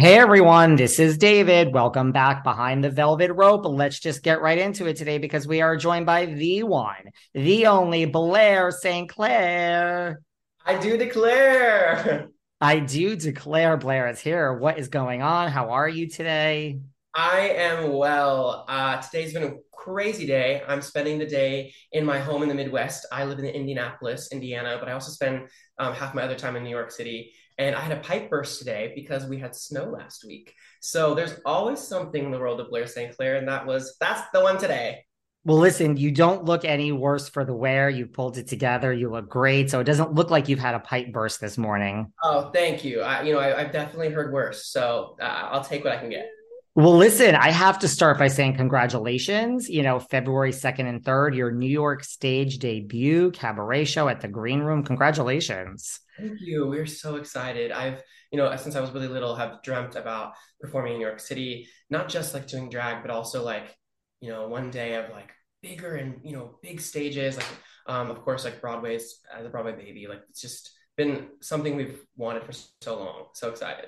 Hey everyone, this is David. Welcome back behind the velvet rope. Let's just get right into it today because we are joined by the one, the only Blair St. Clair. I do declare. I do declare Blair is here. What is going on? How are you today? I am well. Uh, today's been a crazy day. I'm spending the day in my home in the Midwest. I live in Indianapolis, Indiana, but I also spend um, half my other time in New York City. And I had a pipe burst today because we had snow last week. So there's always something in the world of Blair St. Clair, and that was that's the one today. Well, listen, you don't look any worse for the wear. You pulled it together. You look great. So it doesn't look like you've had a pipe burst this morning. Oh, thank you. I, you know, I, have definitely heard worse. So uh, I'll take what I can get. Well, listen, I have to start by saying congratulations. You know, February 2nd and 3rd, your New York stage debut cabaret show at the Green Room. Congratulations. Thank you. We're so excited. I've, you know, since I was really little, have dreamt about performing in New York City, not just like doing drag, but also like, you know, one day of like bigger and, you know, big stages, like, um, of course, like Broadway's as a Broadway baby. Like, it's just been something we've wanted for so long. So excited.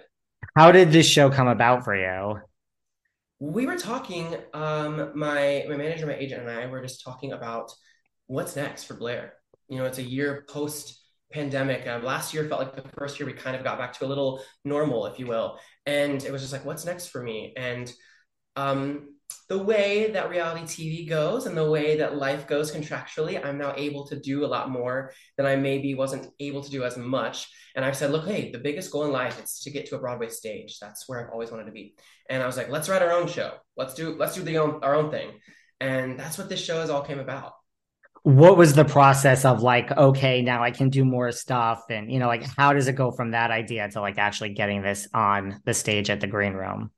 How did this show come about for you? We were talking, um, my my manager, my agent, and I were just talking about what's next for Blair. You know, it's a year post pandemic. Um, last year felt like the first year we kind of got back to a little normal, if you will. And it was just like, what's next for me? And um, the way that reality TV goes and the way that life goes contractually, I'm now able to do a lot more than I maybe wasn't able to do as much. And I've said, look, hey, the biggest goal in life is to get to a Broadway stage. That's where I've always wanted to be. And I was like, let's write our own show. Let's do let's do the own, our own thing. And that's what this show has all came about what was the process of like okay now i can do more stuff and you know like how does it go from that idea to like actually getting this on the stage at the green room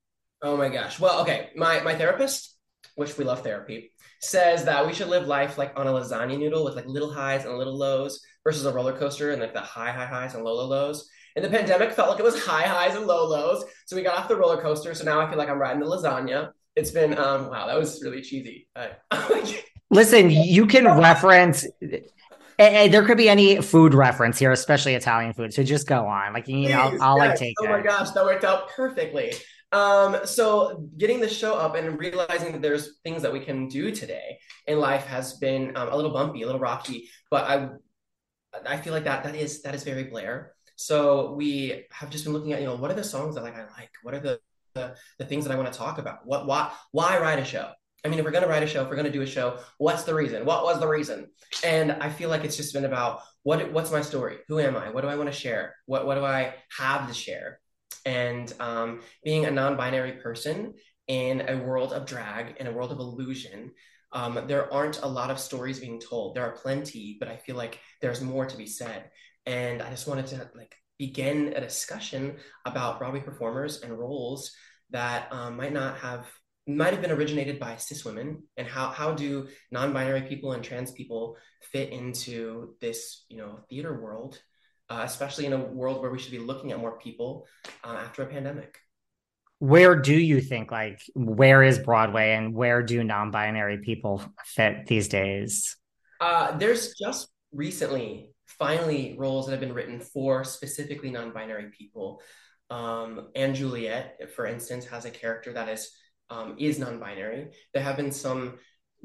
oh my gosh well okay my my therapist which we love therapy says that we should live life like on a lasagna noodle with like little highs and little lows versus a roller coaster and like the high high highs and low low lows and the pandemic felt like it was high highs and low lows so we got off the roller coaster so now i feel like i'm riding the lasagna it's been um wow that was really cheesy Listen, you can reference. And there could be any food reference here, especially Italian food. So just go on. Like you know, I'll, I'll yes. like take it. Oh my gosh, that worked out perfectly. Um, so getting the show up and realizing that there's things that we can do today in life has been um, a little bumpy, a little rocky, but I I feel like that that is that is very Blair. So we have just been looking at, you know, what are the songs that like I like? What are the the, the things that I want to talk about? What why why write a show? I mean, if we're going to write a show, if we're going to do a show, what's the reason? What was the reason? And I feel like it's just been about what what's my story? Who am I? What do I want to share? What what do I have to share? And um, being a non-binary person in a world of drag, in a world of illusion, um, there aren't a lot of stories being told. There are plenty, but I feel like there's more to be said. And I just wanted to like begin a discussion about Broadway performers and roles that um, might not have might have been originated by cis women and how how do non-binary people and trans people fit into this you know theater world uh, especially in a world where we should be looking at more people uh, after a pandemic. Where do you think like where is broadway and where do non-binary people fit these days? Uh, there's just recently finally roles that have been written for specifically non-binary people. Um, and juliet for instance has a character that is um, is non-binary. There have been some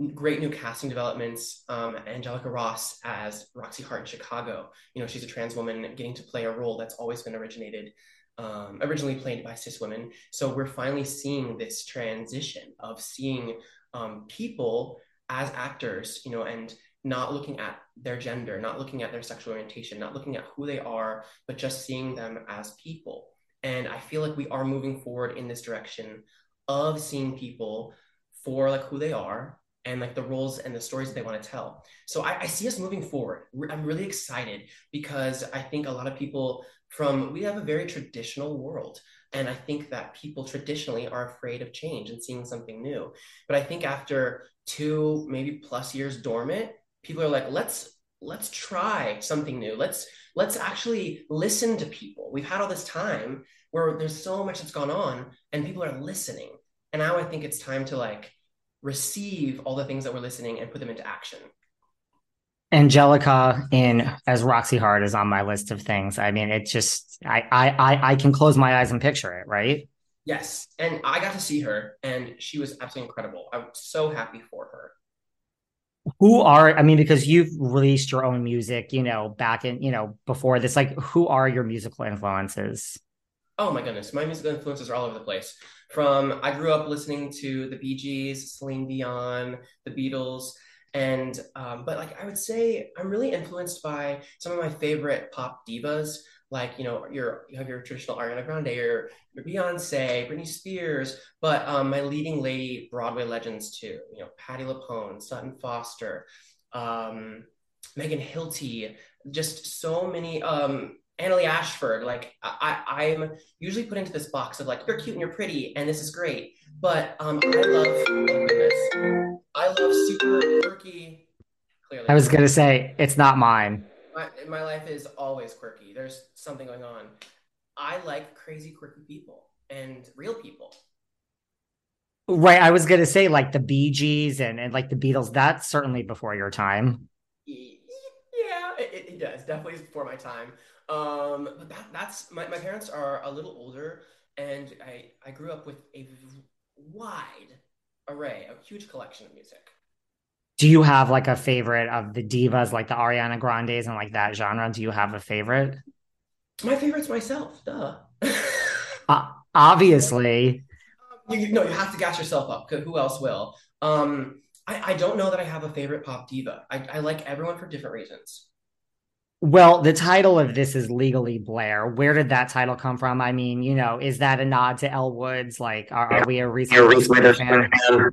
great new casting developments. Um, Angelica Ross as Roxie Hart in Chicago. You know, she's a trans woman getting to play a role that's always been originated, um, originally played by cis women. So we're finally seeing this transition of seeing um, people as actors, you know, and not looking at their gender, not looking at their sexual orientation, not looking at who they are, but just seeing them as people. And I feel like we are moving forward in this direction of seeing people for like who they are and like the roles and the stories they want to tell. So I, I, see us moving forward. I'm really excited because I think a lot of people from we have a very traditional world. And I think that people traditionally are afraid of change and seeing something new. But I think after two, maybe plus years dormant, people are like, let's let's try something new. Let's let's actually listen to people. We've had all this time where there's so much that's gone on and people are listening and now I think it's time to like receive all the things that we're listening and put them into action. Angelica in as Roxie Hart is on my list of things. I mean, it just I I I can close my eyes and picture it, right? Yes, and I got to see her, and she was absolutely incredible. I'm so happy for her. Who are I mean, because you've released your own music, you know, back in you know before this. Like, who are your musical influences? Oh my goodness, my musical influences are all over the place. From I grew up listening to the Bee Gees, Celine Dion, the Beatles, and um, but like I would say I'm really influenced by some of my favorite pop divas. Like you know, your you have your traditional Ariana Grande, your your Beyonce, Britney Spears, but um, my leading lady Broadway legends too. You know, Patti LuPone, Sutton Foster, um, Megan Hilty, just so many um, Annaleigh Ashford, like I, I'm usually put into this box of like you're cute and you're pretty and this is great, but um, I love oh I love super quirky. Clearly, I was gonna say it's not mine. My, my life is always quirky. There's something going on. I like crazy quirky people and real people. Right. I was gonna say like the Bee Gees and, and like the Beatles. That's certainly before your time. Yeah, it, it does. Definitely before my time. Um, but that, that's my, my parents are a little older, and I, I grew up with a wide array, a huge collection of music. Do you have like a favorite of the divas, like the Ariana Grandes and like that genre? Do you have a favorite? My favorite's myself, duh. uh, obviously. You, you, no, you have to gas yourself up. because Who else will? Um, I, I don't know that I have a favorite pop diva. I, I like everyone for different reasons. Well, the title of this is Legally Blair. Where did that title come from? I mean, you know, is that a nod to Elle Woods? Like, are, are we a Reese, Reese Witherspoon fan?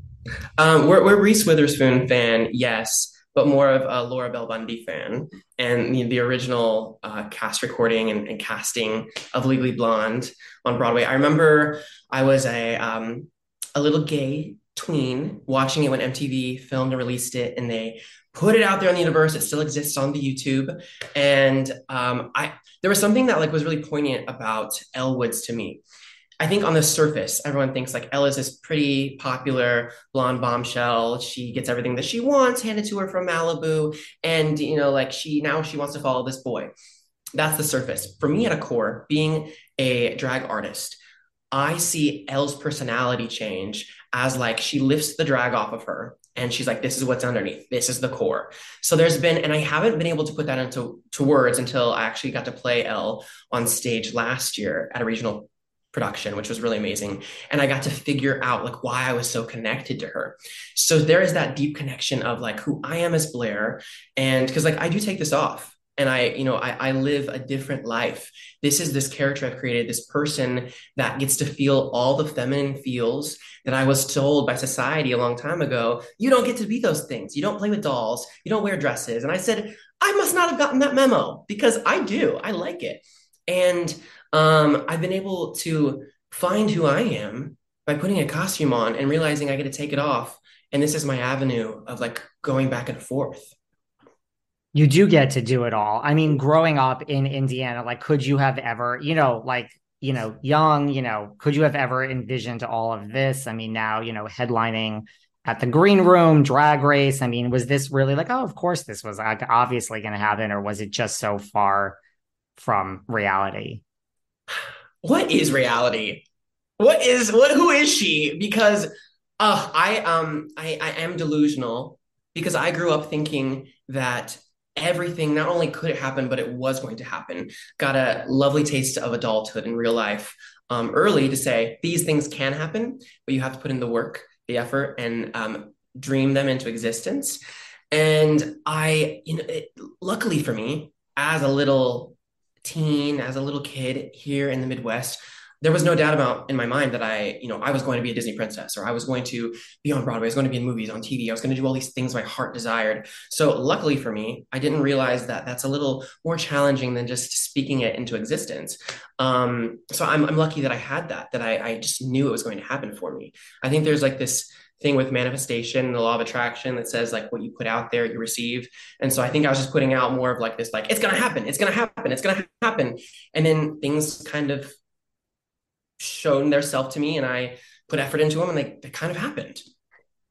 Um, we're, we're Reese Witherspoon fan, yes, but more of a Laura Bell Bundy fan. And the, the original uh, cast recording and, and, casting of Legally Blonde on Broadway. I remember I was a um, a little gay tween watching it when MTV filmed and released it, and they put it out there in the universe. It still exists on the YouTube. And um, I there was something that like was really poignant about Elle Woods to me. I think on the surface, everyone thinks like Elle is this pretty popular blonde bombshell. She gets everything that she wants handed to her from Malibu, and you know, like she now she wants to follow this boy. That's the surface. For me, at a core, being a drag artist, I see Elle's personality change as like she lifts the drag off of her and she's like this is what's underneath. This is the core. So there's been and i haven't been able to put that into to words until i actually got to play l on stage last year at a regional production which was really amazing. And i got to figure out like why i was so connected to her. So there is that deep connection of like who i am as blair and because like i do take this off and I, you know, I, I live a different life. This is this character I've created, this person that gets to feel all the feminine feels that I was told by society a long time ago. You don't get to be those things. You don't play with dolls. You don't wear dresses. And I said, I must not have gotten that memo because I do. I like it. And um, I've been able to find who I am by putting a costume on and realizing I get to take it off. And this is my avenue of like going back and forth. You do get to do it all. I mean, growing up in Indiana, like, could you have ever, you know, like, you know, young, you know, could you have ever envisioned all of this? I mean, now, you know, headlining at the green room, drag race. I mean, was this really like, oh, of course this was obviously going to happen, or was it just so far from reality? What is reality? What is what? Who is she? Because uh, I um I I am delusional because I grew up thinking that everything not only could it happen, but it was going to happen. Got a lovely taste of adulthood in real life um, early to say these things can happen, but you have to put in the work, the effort, and um, dream them into existence. And I, you know, it, luckily for me, as a little teen, as a little kid here in the Midwest, there was no doubt about in my mind that I, you know, I was going to be a Disney princess or I was going to be on Broadway. I was going to be in movies, on TV. I was going to do all these things my heart desired. So luckily for me, I didn't realize that that's a little more challenging than just speaking it into existence. Um, so I'm, I'm lucky that I had that, that I, I just knew it was going to happen for me. I think there's like this thing with manifestation and the law of attraction that says like what you put out there you receive and so i think i was just putting out more of like this like it's gonna happen it's gonna happen it's gonna happen and then things kind of shown their self to me and I put effort into them and they, they kind of happened.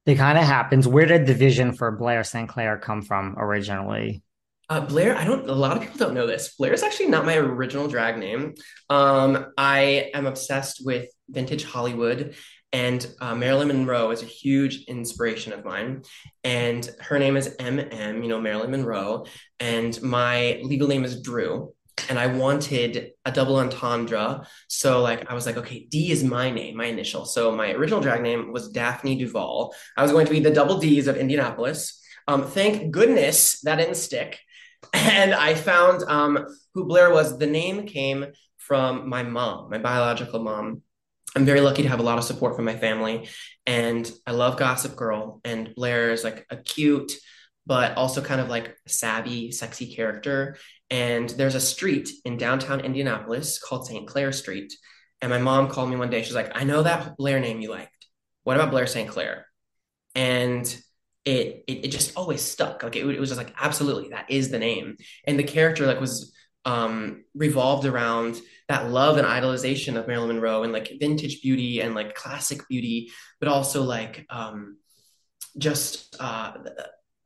They kind of happens. Where did the vision for Blair St. Clair come from originally? Uh, Blair, I don't. A lot of people don't know this. Blair is actually not my original drag name. Um, I am obsessed with vintage Hollywood, and uh, Marilyn Monroe is a huge inspiration of mine. And her name is M M. You know Marilyn Monroe, and my legal name is Drew and I wanted a double entendre. So like I was like, okay, D is my name, my initial. So my original drag name was Daphne Duval. I was going to be the double D's of Indianapolis. Um, thank goodness that didn't stick. And I found um, who Blair was. The name came from my mom, my biological mom. I'm very lucky to have a lot of support from my family. And I love Gossip Girl. And Blair is like a cute, but also kind of like savvy, sexy character. And there's a street in downtown Indianapolis called St. Clair Street. And my mom called me one day. She's like, I know that Blair name you liked. What about Blair St. Clair? And it, it, it just always stuck. Like it, it was just like, absolutely, that is the name. And the character like was um, revolved around that love and idolization of Marilyn Monroe and like vintage beauty and like classic beauty, but also like um, just uh,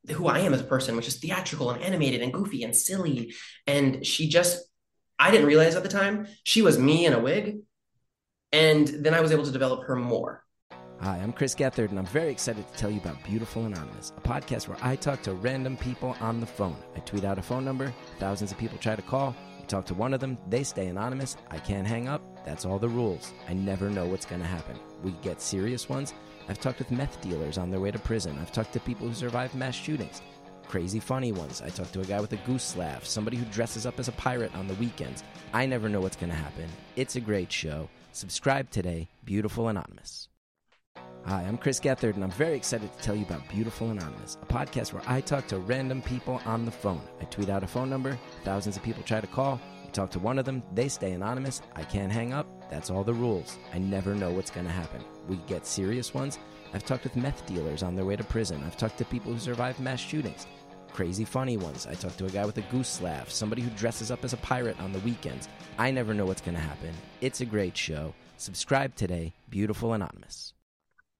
who I am as a person, which is theatrical and animated and goofy and silly. And she just, I didn't realize at the time, she was me in a wig. And then I was able to develop her more. Hi, I'm Chris Gethard, and I'm very excited to tell you about Beautiful Anonymous, a podcast where I talk to random people on the phone. I tweet out a phone number, thousands of people try to call. You talk to one of them, they stay anonymous. I can't hang up. That's all the rules. I never know what's going to happen. We get serious ones I've talked with meth dealers on their way to prison. I've talked to people who survived mass shootings. Crazy funny ones. I talked to a guy with a goose laugh, somebody who dresses up as a pirate on the weekends. I never know what's going to happen. It's a great show. Subscribe today, Beautiful Anonymous. Hi, I'm Chris Gethard, and I'm very excited to tell you about Beautiful Anonymous, a podcast where I talk to random people on the phone. I tweet out a phone number, thousands of people try to call. You talk to one of them, they stay anonymous. I can't hang up. That's all the rules. I never know what's going to happen we get serious ones. I've talked with meth dealers on their way to prison. I've talked to people who survived mass shootings. Crazy funny ones. I talked to a guy with a goose laugh, somebody who dresses up as a pirate on the weekends. I never know what's going to happen. It's a great show. Subscribe today, Beautiful Anonymous.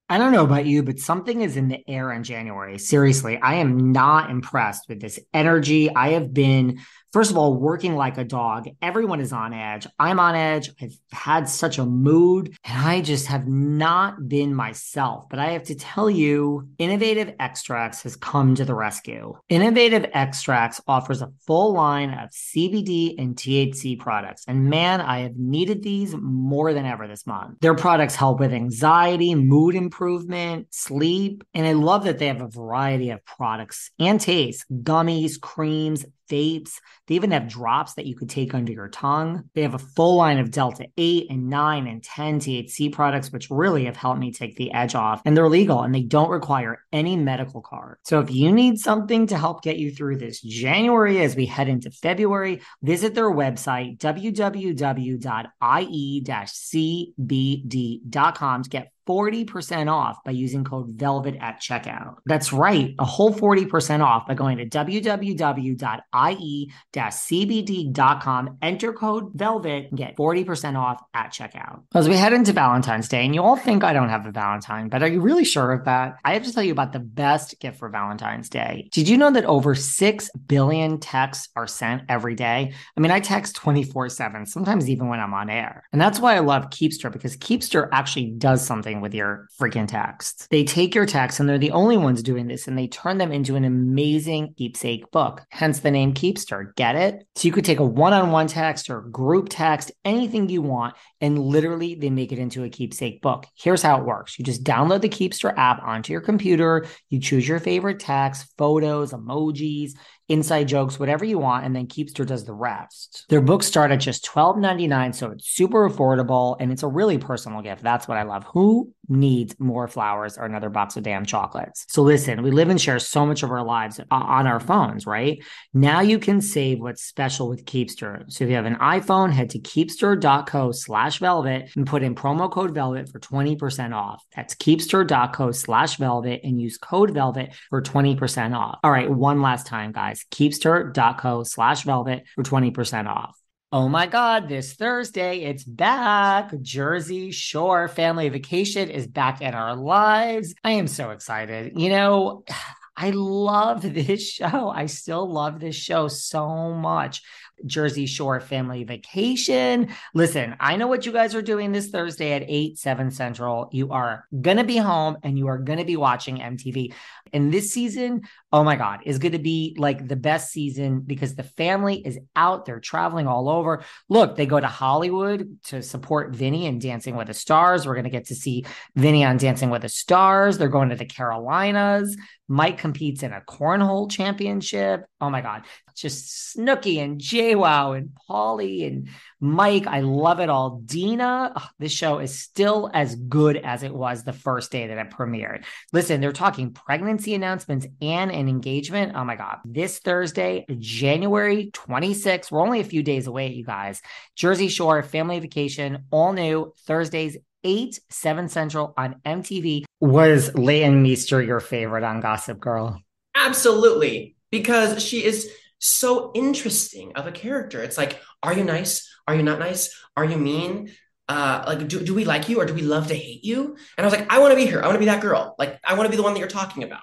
I don't know about you, but something is in the air in January. Seriously, I am not impressed with this energy. I have been first of all, working like a dog. Everyone is on edge. I'm on edge. I've had such a mood and I just have not been myself. But I have to tell you, Innovative Extracts has come to the rescue. Innovative Extracts offers a full line of CBD and THC products. And man, I have needed these more than ever this month. Their products help with anxiety, mood improvement, sleep. And I love that they have a variety of products and tastes, gummies, creams, vapes. They even have drops that you could take under your tongue. They have a full line of Delta 8 and 9 and 10 THC products, which really have helped me take the edge off. And they're legal and they don't require any medical card. So if you need something to help get you through this January as we head into February, visit their website, www.ie-cbd.com to get 40% off by using code VELVET at checkout. That's right, a whole 40% off by going to www.ie-cbd.com, enter code VELVET, and get 40% off at checkout. As we head into Valentine's Day, and you all think I don't have a Valentine, but are you really sure of that? I have to tell you about the best gift for Valentine's Day. Did you know that over 6 billion texts are sent every day? I mean, I text 24 7, sometimes even when I'm on air. And that's why I love Keepster because Keepster actually does something with your freaking text. They take your text and they're the only ones doing this and they turn them into an amazing keepsake book. Hence the name Keepster. Get it? So you could take a one-on-one text or group text, anything you want, and literally they make it into a keepsake book. Here's how it works. You just download the Keepster app onto your computer, you choose your favorite text, photos, emojis, inside jokes, whatever you want, and then Keepster does the rest. Their books start at just $12.99, so it's super affordable and it's a really personal gift. That's what I love. Who needs more flowers or another box of damn chocolates? So listen, we live and share so much of our lives on our phones, right? Now you can save what's special with Keepster. So if you have an iPhone, head to keepster.co slash velvet and put in promo code velvet for 20% off. That's keepster.co slash velvet and use code velvet for 20% off. All right, one last time, guys keepster.co slash velvet for 20% off. Oh my God, this Thursday, it's back. Jersey Shore Family Vacation is back in our lives. I am so excited. You know, I love this show. I still love this show so much. Jersey Shore family vacation. Listen, I know what you guys are doing this Thursday at 8, 7 Central. You are going to be home and you are going to be watching MTV. And this season, oh my God, is going to be like the best season because the family is out. They're traveling all over. Look, they go to Hollywood to support Vinny and Dancing with the Stars. We're going to get to see Vinny on Dancing with the Stars. They're going to the Carolinas. Mike competes in a cornhole championship. Oh my God. Just Snooki and JWoww and Paulie and Mike. I love it all. Deena, this show is still as good as it was the first day that it premiered. Listen, they're talking pregnancy announcements and an engagement. Oh my God. This Thursday, January 26th, we're only a few days away, you guys. Jersey Shore family vacation, all new Thursdays, 8, 7 Central on MTV. Was Leighton Meester your favorite on Gossip Girl? Absolutely, because she is so interesting of a character. It's like, are you nice? Are you not nice? Are you mean? Uh, like, do, do we like you or do we love to hate you? And I was like, I want to be here. I want to be that girl. Like, I want to be the one that you're talking about.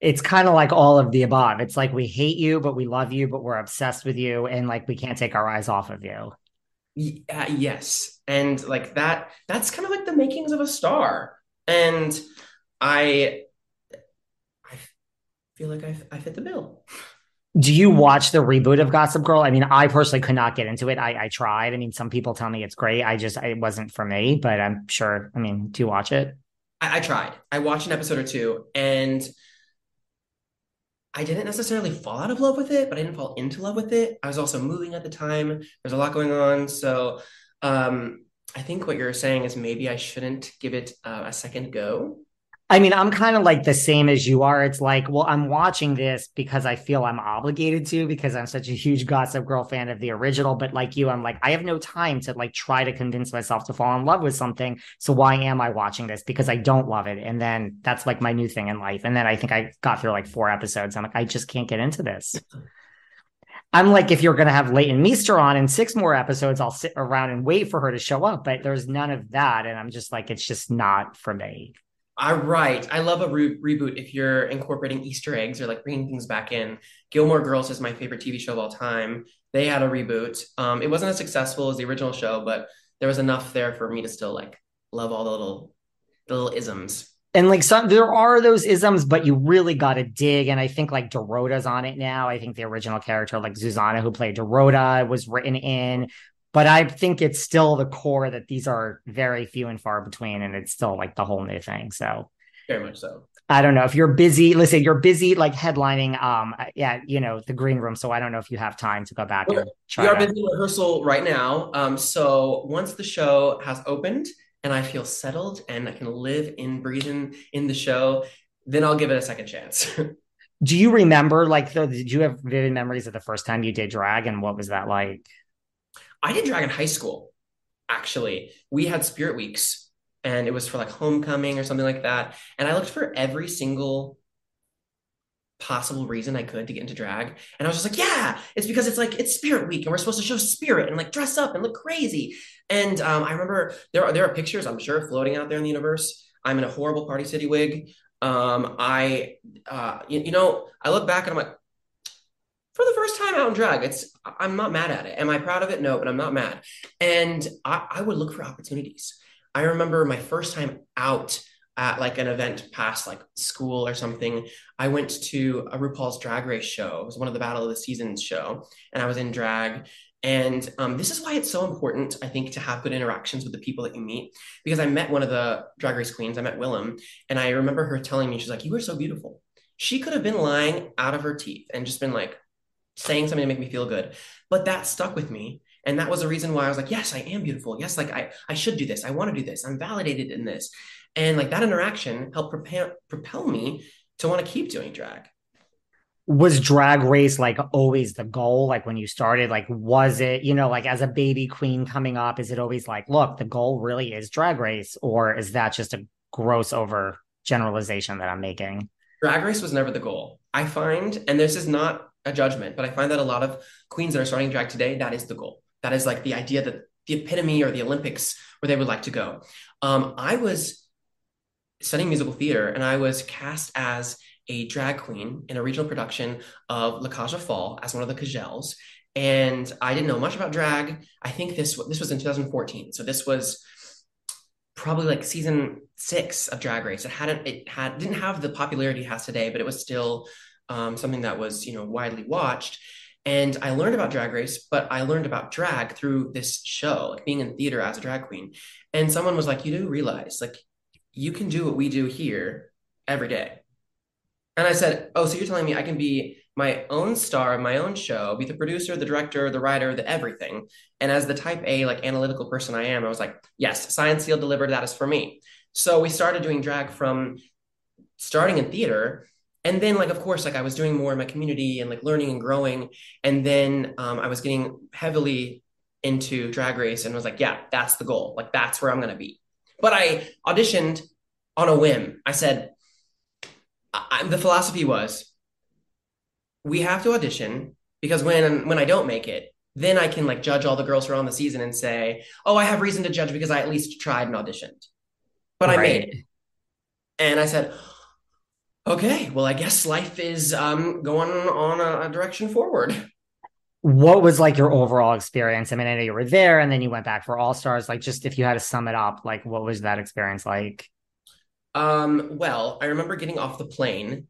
It's kind of like all of the above. It's like we hate you, but we love you, but we're obsessed with you, and like we can't take our eyes off of you. Uh, yes, and like that. That's kind of like the makings of a star. And I, I feel like I, I fit the bill. Do you watch the reboot of Gossip Girl? I mean, I personally could not get into it. I, I tried. I mean, some people tell me it's great. I just it wasn't for me, but I'm sure. I mean, do you watch it? I, I tried. I watched an episode or two, and I didn't necessarily fall out of love with it, but I didn't fall into love with it. I was also moving at the time. There's a lot going on, so um, I think what you're saying is maybe I shouldn't give it uh, a second go. I mean, I'm kind of like the same as you are. It's like, well, I'm watching this because I feel I'm obligated to because I'm such a huge Gossip Girl fan of the original. But like you, I'm like, I have no time to like try to convince myself to fall in love with something. So why am I watching this? Because I don't love it. And then that's like my new thing in life. And then I think I got through like four episodes. I'm like, I just can't get into this. I'm like, if you're going to have Leighton Meester on in six more episodes, I'll sit around and wait for her to show up. But there's none of that. And I'm just like, it's just not for me. All right. I love a re- reboot if you're incorporating Easter eggs or like bringing things back in. Gilmore Girls is my favorite TV show of all time. They had a reboot. Um, it wasn't as successful as the original show, but there was enough there for me to still like love all the little, the little isms. And like some, there are those isms, but you really got to dig. And I think like Dorota's on it now. I think the original character, like Zuzanna, who played Dorota, was written in but I think it's still the core that these are very few and far between, and it's still like the whole new thing. So very much so. I don't know if you're busy. Listen, you're busy like headlining. Um, yeah, you know the green room. So I don't know if you have time to go back We're, and try. We are to... busy rehearsal right now. Um, so once the show has opened and I feel settled and I can live in breathing in the show, then I'll give it a second chance. Do you remember like the? Did you have vivid memories of the first time you did drag and what was that like? I did drag in high school. Actually, we had spirit weeks and it was for like homecoming or something like that. And I looked for every single possible reason I could to get into drag. And I was just like, yeah, it's because it's like it's Spirit Week and we're supposed to show spirit and like dress up and look crazy. And um, I remember there are there are pictures I'm sure floating out there in the universe. I'm in a horrible Party City wig. Um, I uh, you, you know I look back and I'm like, for the first time out in drag, it's I'm not mad at it. Am I proud of it? No, but I'm not mad. And I, I would look for opportunities. I remember my first time out at like an event past like school or something. I went to a RuPaul's Drag Race show. It was one of the Battle of the Seasons show, and I was in drag. And um, this is why it's so important, I think, to have good interactions with the people that you meet. Because I met one of the Drag Race queens, I met Willam, and I remember her telling me, she's like, You were so beautiful. She could have been lying out of her teeth and just been like saying something to make me feel good. But that stuck with me and that was the reason why I was like, yes, I am beautiful. Yes, like I, I should do this. I want to do this. I'm validated in this. And like that interaction helped prepare, propel me to want to keep doing drag. Was drag race like always the goal? Like when you started, like was it, you know, like as a baby queen coming up, is it always like, look, the goal really is drag race? Or is that just a gross over generalization that I'm making? Drag race was never the goal. I find, and this is not a judgment, but I find that a lot of queens that are starting drag today, that is the goal. That is like the idea that the epitome or the Olympics where they would like to go. Um, I was studying musical theater and I was cast as a drag queen in a regional production of La aux Folles as one of the Cagelles. And I didn't know much about drag. I think this this was in 2014. So this was probably like season six of Drag Race. It hadn't it had didn't have the popularity it has today, but it was still um, something that was you know widely watched. And I learned about drag race, but I learned about drag through this show, like being in theater as a drag queen. And someone was like, You do realize, like, you can do what we do here every day. And I said, Oh, so you're telling me I can be my own star of my own show, be the producer, the director, the writer, the everything. And as the type A, like analytical person I am, I was like, Yes, science seal delivered, that is for me. So we started doing drag from starting in theater and then like of course like i was doing more in my community and like learning and growing. And then um, i was getting heavily into drag race and was like yeah that's the goal. Like that's where i'm going to be. But i auditioned on a whim. I said I, the philosophy was we have to audition because when when i don't make it then i can like judge all the girls who are on the season and say oh i have reason to judge because i at least tried and auditioned. But right. i made it. And i said okay, well, I guess life is um, going on a, a, direction forward. What was like your overall experience? I mean, I know you were there and then you went back for All Stars. Like, just if you had to sum it up, like, what was that experience like? Um, well, I remember getting off the plane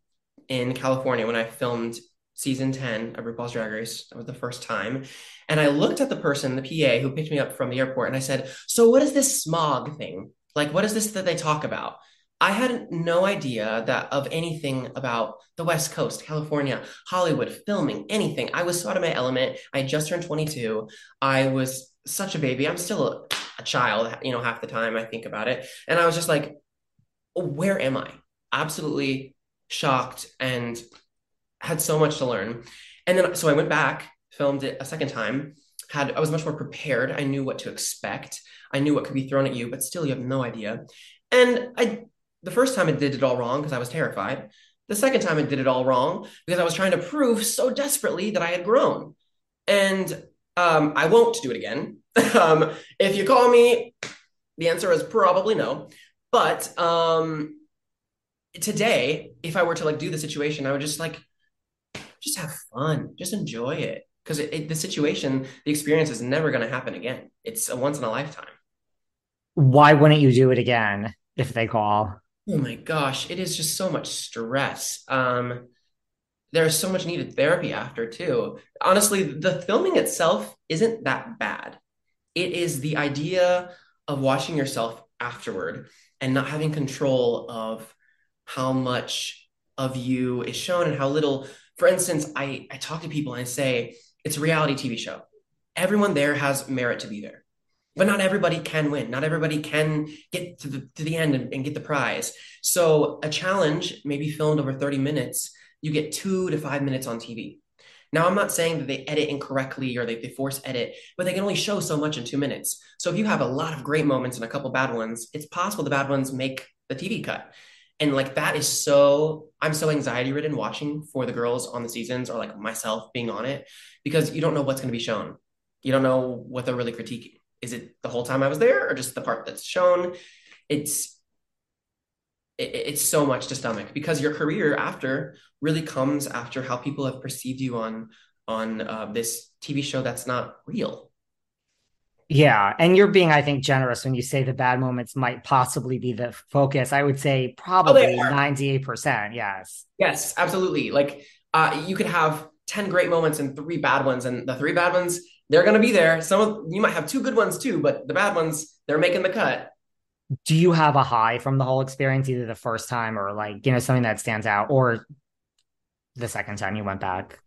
in California when I filmed season 10 of RuPaul's Drag Race. That was the first time. And I looked at the person, the PA who picked me up from the airport, and I said, So, what is this smog thing? Like, what is this that they talk about? I had no idea that of anything about the West Coast, California, Hollywood, filming, anything. I was so out of my element. I just turned 22. I was such a baby. I'm still a, a child, you know, half the time I think about it. And I was just like, where am I? Absolutely shocked and had so much to learn. And then so I went back, filmed it a second time. Had I was much more prepared. I knew what to expect. I knew what could be thrown at you, but still you have no idea. And I the first time it did it all wrong because I was terrified. The second time it did it all wrong because I was trying to prove so desperately that I had grown. And um, I won't do it again. um, if you call me, the answer is probably no. But um, today, if I were to like do the situation, I would just like just have fun, just enjoy it because the situation, the experience is never going to happen again. It's a once in a lifetime. Why wouldn't you do it again if they call? Oh my gosh, it is just so much stress. Um, there's so much needed therapy after too. Honestly, the filming itself isn't that bad. It is the idea of watching yourself afterward and not having control of how much of you is shown and how little. For instance, I, I talk to people and I say, it's a reality TV show. Everyone there has merit to be there, but not everybody can win. Not everybody can get to the, to the end and, and get the prize. So a challenge, may be filmed over 30 minutes, you get two to five minutes on TV. Now, I'm not saying that they edit incorrectly or they, they force edit, but they can only show so much in two minutes. So if you have a lot of great moments and a couple bad ones, it's possible the bad ones make the TV cut. And like that is so, I'm so anxiety ridden watching for the girls on the seasons or like myself being on it because you don't know what's going to be shown. You don't know what they're really critiquing. Is it the whole time I was there or just the part that's shown? It's, it, it's so much to stomach because your career after really comes after how people have perceived you on on uh, this TV show that's not real. Yeah, and you're being, I think, generous when you say the bad moments might possibly be the focus. I would say probably ninety-eight percent. Yes. Yes, absolutely. Like uh, you could have ten great moments and three bad ones, and the three bad ones they're going to be there. Some of you might have two good ones too, but the bad ones they're making the cut do you have a high from the whole experience, either the first time or like, you know, something that stands out or the second time you went back?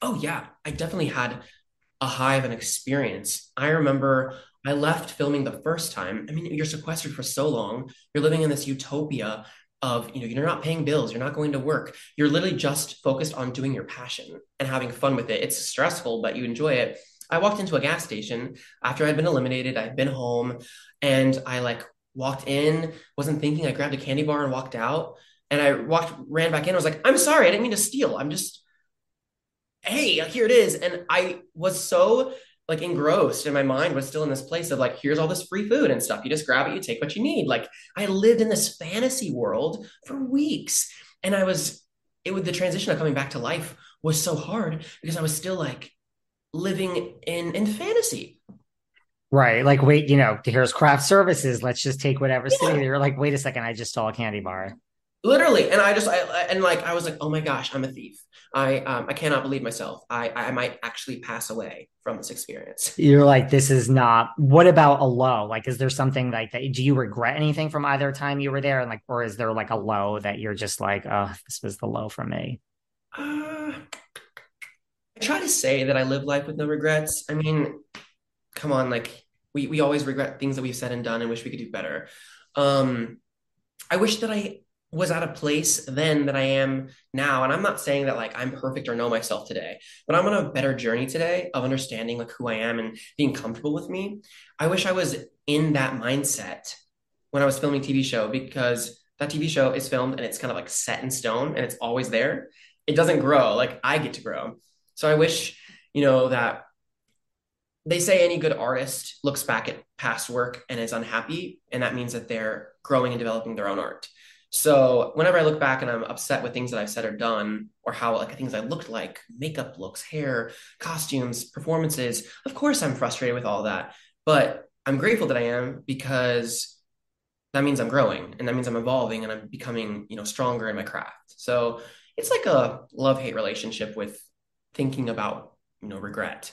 Oh, yeah. I definitely had a high of an experience. I remember I left filming the first time. I mean, you're sequestered for so long, you're living in this utopia of you know you're not paying bills you're not going to work you're literally just focused on doing your passion and having fun with it it's stressful but you enjoy it I walked into a gas station after I'd been eliminated. I'd been home and I like walked in, wasn't thinking. I grabbed a candy bar and walked out. And I walked, ran back in. I was like, I'm sorry. I didn't mean to steal. I'm just, hey, here it is. And I was so like engrossed and my mind was still in this place of like, here's all this free food and stuff. You just grab it, you take what you need. Like I lived in this fantasy world for weeks. And I was, it would, the transition of coming back to life was so hard because I was still like, living in in fantasy. Right. Like, wait, you know, here's craft services. Let's just take whatever's yeah. sitting there. Like, wait a second, I just stole a candy bar. Literally. And I just, I, and like, I was like, oh my gosh, I'm a thief. I, um, I cannot believe myself. I, I might actually pass away from this experience. You're like, this is not, what about a low? Like, is there something like that? Do you regret anything from either time you were there? And like, or is there like a low that you're just like, oh, this was the low for me? Uh, i try to say that I live life with no regrets. I mean, come on, like we we always regret things that we've said and done and wish we could do better. Um, I wish that I was at a place then that I am now. And I'm not saying that like I'm perfect or know myself today, but I'm on a better journey today of understanding like who I am and being comfortable with me. I wish I was in that mindset when I was filming TV show because that TV show is filmed and it's kind of like set in stone and it's always there. It doesn't grow. Like I get to grow. So I wish, you know, that they say any good artist looks back at past work and is unhappy, and that means that they're growing and developing their own art. So whenever I look back and I'm upset with things that I've said or done, or how like things I looked like, makeup looks, hair, costumes, performances, of course I'm frustrated with all that. But I'm grateful that I am because that means I'm growing and that means I'm evolving and I'm becoming, you know, stronger in my craft. So it's like a love-hate relationship with thinking about, you know, regret.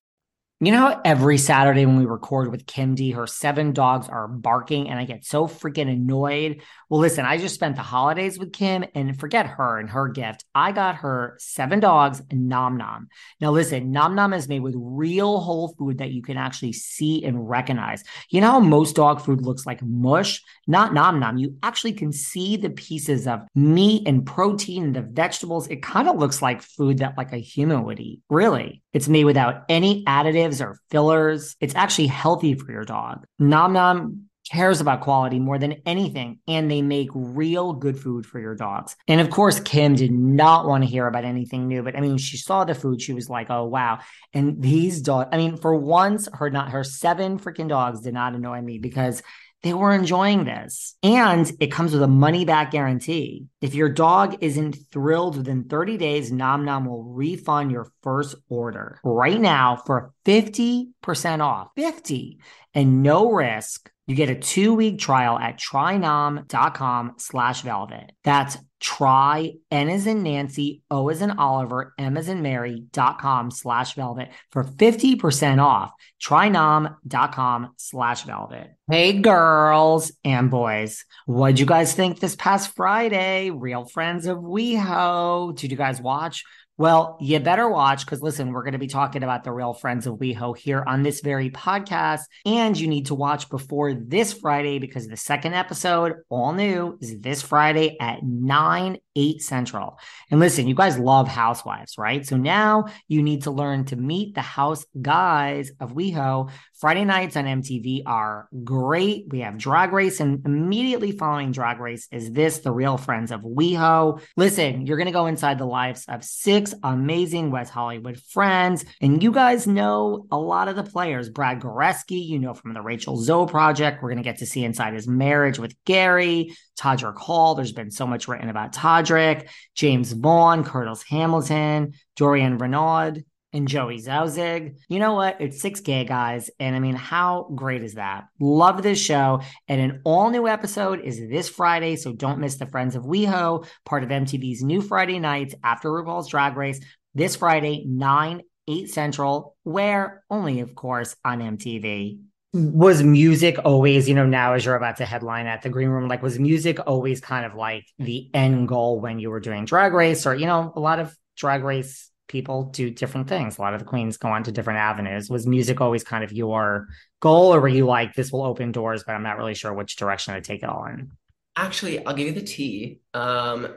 You know, how every Saturday when we record with Kim D, her seven dogs are barking, and I get so freaking annoyed. Well, listen, I just spent the holidays with Kim, and forget her and her gift. I got her seven dogs, Nom Nom. Now, listen, Nom Nom is made with real whole food that you can actually see and recognize. You know how most dog food looks like mush? Not Nom Nom. You actually can see the pieces of meat and protein and the vegetables. It kind of looks like food that like a human would eat. Really, it's made without any additives additives or fillers. It's actually healthy for your dog. Nom Nom cares about quality more than anything, and they make real good food for your dogs. And of course, Kim did not want to hear about anything new, but I mean, she saw the food, she was like, "Oh wow!" And these dogs, I mean, for once, her not her seven freaking dogs did not annoy me because they were enjoying this. And it comes with a money back guarantee. If your dog isn't thrilled within 30 days, Nom Nom will refund your first order right now for 50% off. 50 and no risk. You get a two week trial at trynom.com slash velvet. That's try N as in Nancy, O as in Oliver, M as in Mary.com slash velvet for 50% off. Trynom.com slash velvet. Hey, girls and boys. What'd you guys think this past Friday? Real Friends of WeHo. Did you guys watch? Well, you better watch because listen, we're going to be talking about the real friends of WeHo here on this very podcast. And you need to watch before this Friday because the second episode, all new, is this Friday at 9, 8 Central. And listen, you guys love housewives, right? So now you need to learn to meet the house guys of WeHo. Friday nights on MTV are great. We have Drag Race, and immediately following Drag Race is this, the real friends of WeHo. Listen, you're going to go inside the lives of six amazing West Hollywood friends, and you guys know a lot of the players. Brad Goreski, you know from the Rachel Zoe project. We're going to get to see inside his marriage with Gary, Todrick Hall. There's been so much written about Todrick, Jaymes Vaughan, Curtis Hamilton, Dorian Renaud and Joey Zauzig. You know what? It's six gay guys. And I mean, how great is that? Love this show. And an all new episode is this Friday. So don't miss the Friends of WeHo, part of MTV's new Friday nights after RuPaul's Drag Race. This Friday, 9, 8 Central, where only, of course, on MTV. Was music always, you know, now as you're about to headline at the green room, like was music always kind of like the end goal when you were doing drag race or, you know, a lot of drag race people do different things. A lot of the queens go on to different avenues. Was music always kind of your goal, or were you like, this will open doors, but I'm not really sure which direction to take it all in? Actually, I'll give you the tea. Um,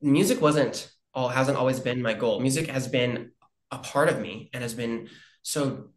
music wasn't all hasn't always been my goal. Music has been a part of me and has been so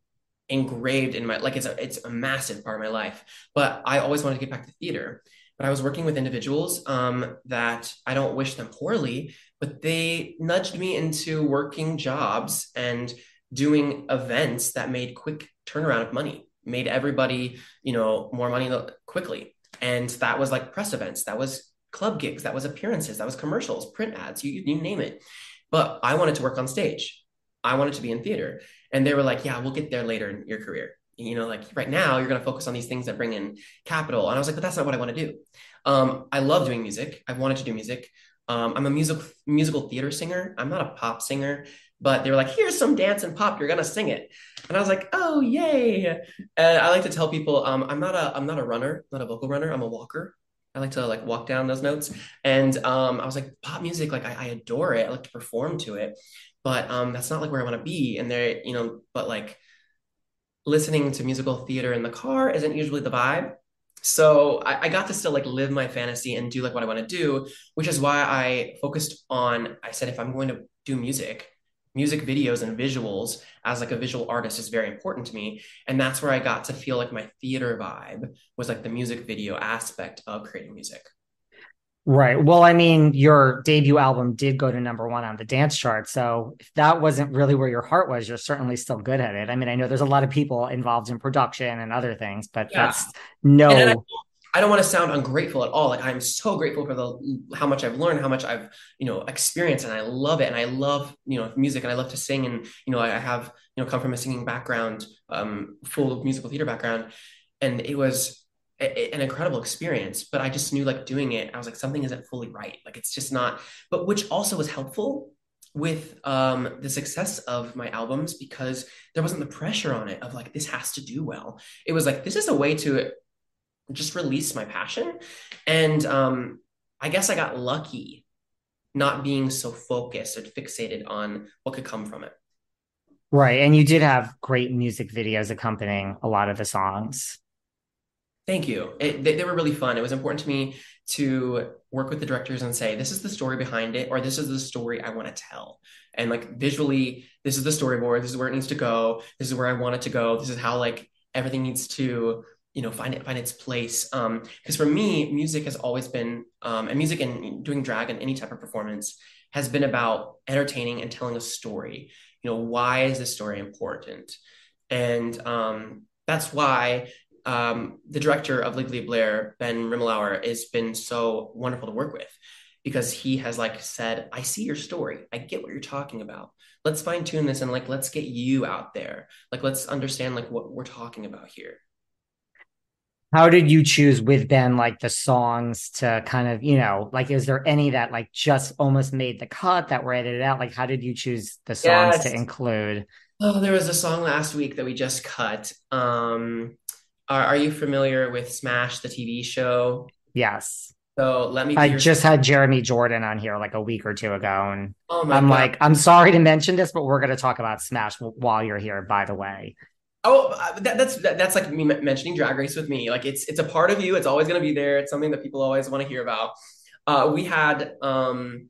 engraved in my like it's a it's a massive part of my life. But I always wanted to get back to theater but I was working with individuals um, that I don't wish them poorly, but they nudged me into working jobs and doing events that made quick turnaround of money, made everybody, you know, more money quickly. And that was like press events, that was club gigs, that was appearances, that was commercials, print ads, you, you name it. But I wanted to work on stage. I wanted to be in theater. And they were like, yeah, we'll get there later in your career you know, like right now you're going to focus on these things that bring in capital. And I was like, but that's not what I want to do. Um, I love doing music. I wanted to do music. Um, I'm a music musical theater singer. I'm not a pop singer, but they were like, here's some dance and pop. You're gonna sing it. And I was like, oh yay. And I like to tell people, um, I'm not a I'm not a runner, not a vocal runner. I'm a walker. I like to like walk down those notes. And um, I was like, pop music, like I, I adore it. I like to perform to it, but um, that's not like where I want to be. And there, you know, but like listening to musical theater in the car isn't usually the vibe. So I, I, got to still like live my fantasy and do like what I want to do, which is why I focused on, I said, if I'm going to do music, music videos and visuals as like a visual artist is very important to me. And that's where I got to feel like my theater vibe was like the music video aspect of creating music. Right. Well, I mean, your debut album did go to number one on the dance chart. So if that wasn't really where your heart was, you're certainly still good at it. I mean, I know there's a lot of people involved in production and other things, but yeah. that's no. I don't, I don't want to sound ungrateful at all. Like I'm so grateful for the how much I've learned, how much I've you know experienced, and I love it. And I love you know music, and I love to sing. And you know, I have you know come from a singing background, um, full musical theater background, and it was an incredible experience but i just knew like doing it i was like something isn't fully right. Like it's just not but which also was helpful with um the success of my albums because there wasn't the pressure on it of like this has to do well. It was like this is a way to just release my passion. And um i guess i got lucky not being so focused or fixated on what could come from it. Right and you did have great music videos accompanying a lot of the songs Thank you. It, they, they, were really fun. It was important to me to work with the directors and say, this is the story behind it, or this is the story I want to tell. And like visually, this is the storyboard. This is where it needs to go. This is where I want it to go. This is how like everything needs to, you know, find it, find its place. Um, because for me, music has always been, um, and music and doing drag and any type of performance has been about entertaining and telling a story. You know, why is this story important? And um, that's why um, the director of Legally Blair, Ben Rimalower, has been so wonderful to work with because he has like said, I see your story. I get what you're talking about. Let's fine tune this and like let's get you out there. Like let's understand like what we're talking about here. How did you choose with Ben like the songs to kind of, you know, like is there any that like just almost made the cut that were edited out? Like how did you choose the songs yes. to include? Oh, there was a song last week that we just cut. Um are, are you familiar with Smash the TV show? Yes. So let me. I just had Jeremy Jordan on here like a week or two ago, and oh I'm God. like, I'm sorry to mention this, but we're going to talk about Smash while you're here. By the way. Oh, uh, that, that's that, that's like me mentioning Drag Race with me. Like it's it's a part of you. It's always going to be there. It's something that people always want to hear about. Uh, we had um,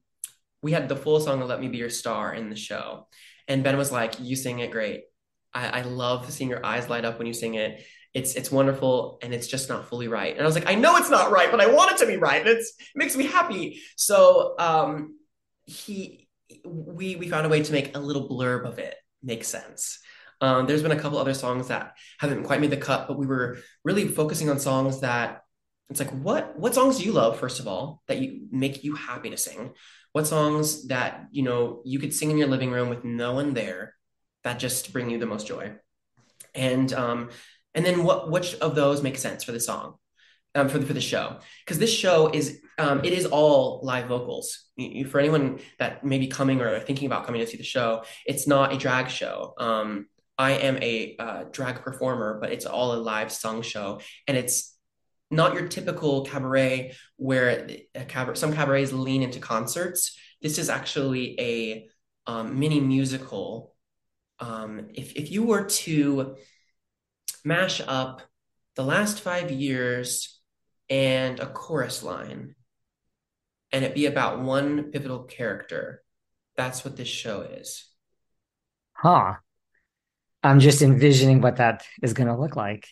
we had the full song of "Let Me Be Your Star" in the show, and Ben was like, "You sing it great. I, I love seeing your eyes light up when you sing it." It's it's wonderful and it's just not fully right. And I was like, I know it's not right, but I want it to be right. And it makes me happy. So um he we we found a way to make a little blurb of it make sense. Um, there's been a couple other songs that haven't quite made the cut, but we were really focusing on songs that it's like what what songs do you love first of all that you make you happy to sing? What songs that you know you could sing in your living room with no one there that just bring you the most joy? And um, and then what which of those make sense for the song um, for the for the show? Because this show is um, it is all live vocals. You, for anyone that may be coming or thinking about coming to see the show it's not a drag show. Um, i am a uh, drag performer but it's all a live sung show. And it's not your typical cabaret where cabaret, some cabarets lean into concerts. This is actually a um, mini musical. Um, if, if you were to mash up the last five years and a chorus line and it be about one pivotal character. That's what this show is. Huh. I'm just envisioning what that is going to look like.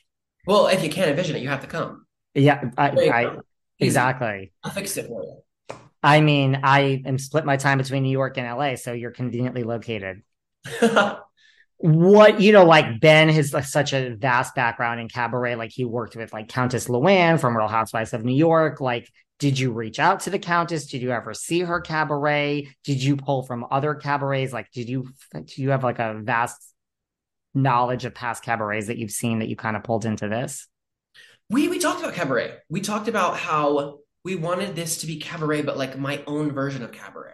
Well, if you can't envision it, you have to come. Yeah, I, I exactly. I'll fix it for you. I mean, I am split my time between New York and LA, so you're conveniently located. what you know like ben has like, such a vast background in cabaret like he worked with like countess luann from real housewives of new york like did you reach out to the countess? Did you ever see her cabaret? Did you pull from other cabarets? Like did you do you have like a vast knowledge of past cabarets that you've seen that you kind of pulled into this? We we talked about cabaret. We talked about how we wanted this to be cabaret but like my own version of cabaret.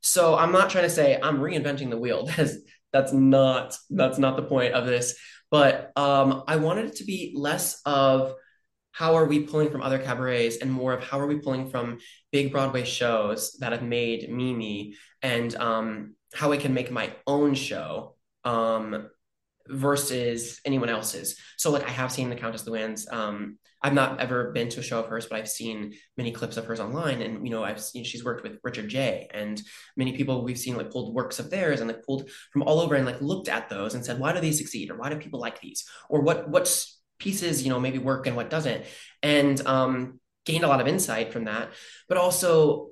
So i'm not trying to say i'm reinventing the wheel that's not that's not the point of this. But um, i wanted it to be less of how are we pulling from other cabarets and more of how are we pulling from big broadway shows that have made me and um, how i can make my own show um, versus anyone else's. So like i have seen the countess luann's um, I've not ever been to a show of hers, but I've seen many clips of hers online. And, you know, I've seen she's worked with Richard J. And many people we've seen like pulled works of theirs and like pulled from all over and like looked at those and said, why do these succeed? Or why do people like these? Or what, what pieces, you know, maybe work and what doesn't? And um, gained a lot of insight from that, but also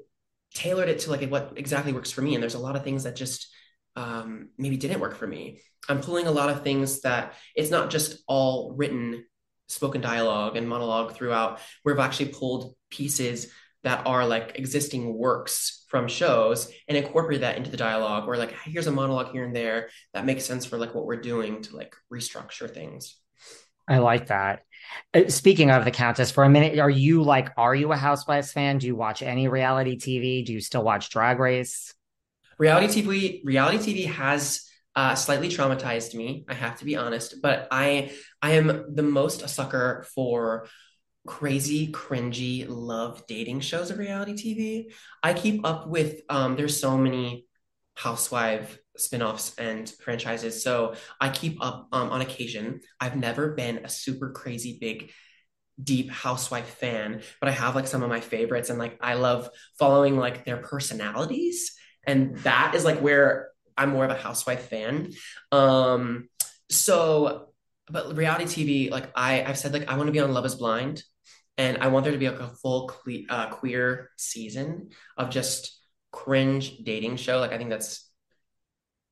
tailored it to like what exactly works for me. And there's a lot of things that just um, maybe didn't work for me. I'm pulling a lot of things that it's not just all written spoken dialogue and monologue throughout where I've actually pulled pieces that are like existing works from shows and incorporate that into the dialogue or like here's a monologue here and there that makes sense for like what we're doing to like restructure things. I like that. Uh, speaking of the countess for a minute are you like are you a housewives fan? Do you watch any reality tv do you still watch drag race? Reality tv reality tv has uh, slightly traumatized me. I have to be honest, but I I am the most a sucker for crazy, cringy love dating shows of reality TV. I keep up with um, there's so many housewife spin-offs and franchises so i keep up um, on occasion i've never been a super crazy big deep housewife fan but i have like some of my favorites and like i love following like their personalities and that is like where I'm more of a housewife fan. Um, so, but reality TV, like I, I've said, like I want to be on Love Is Blind, and I want there to be like a full cle- uh, queer season of just cringe dating show. Like I think that's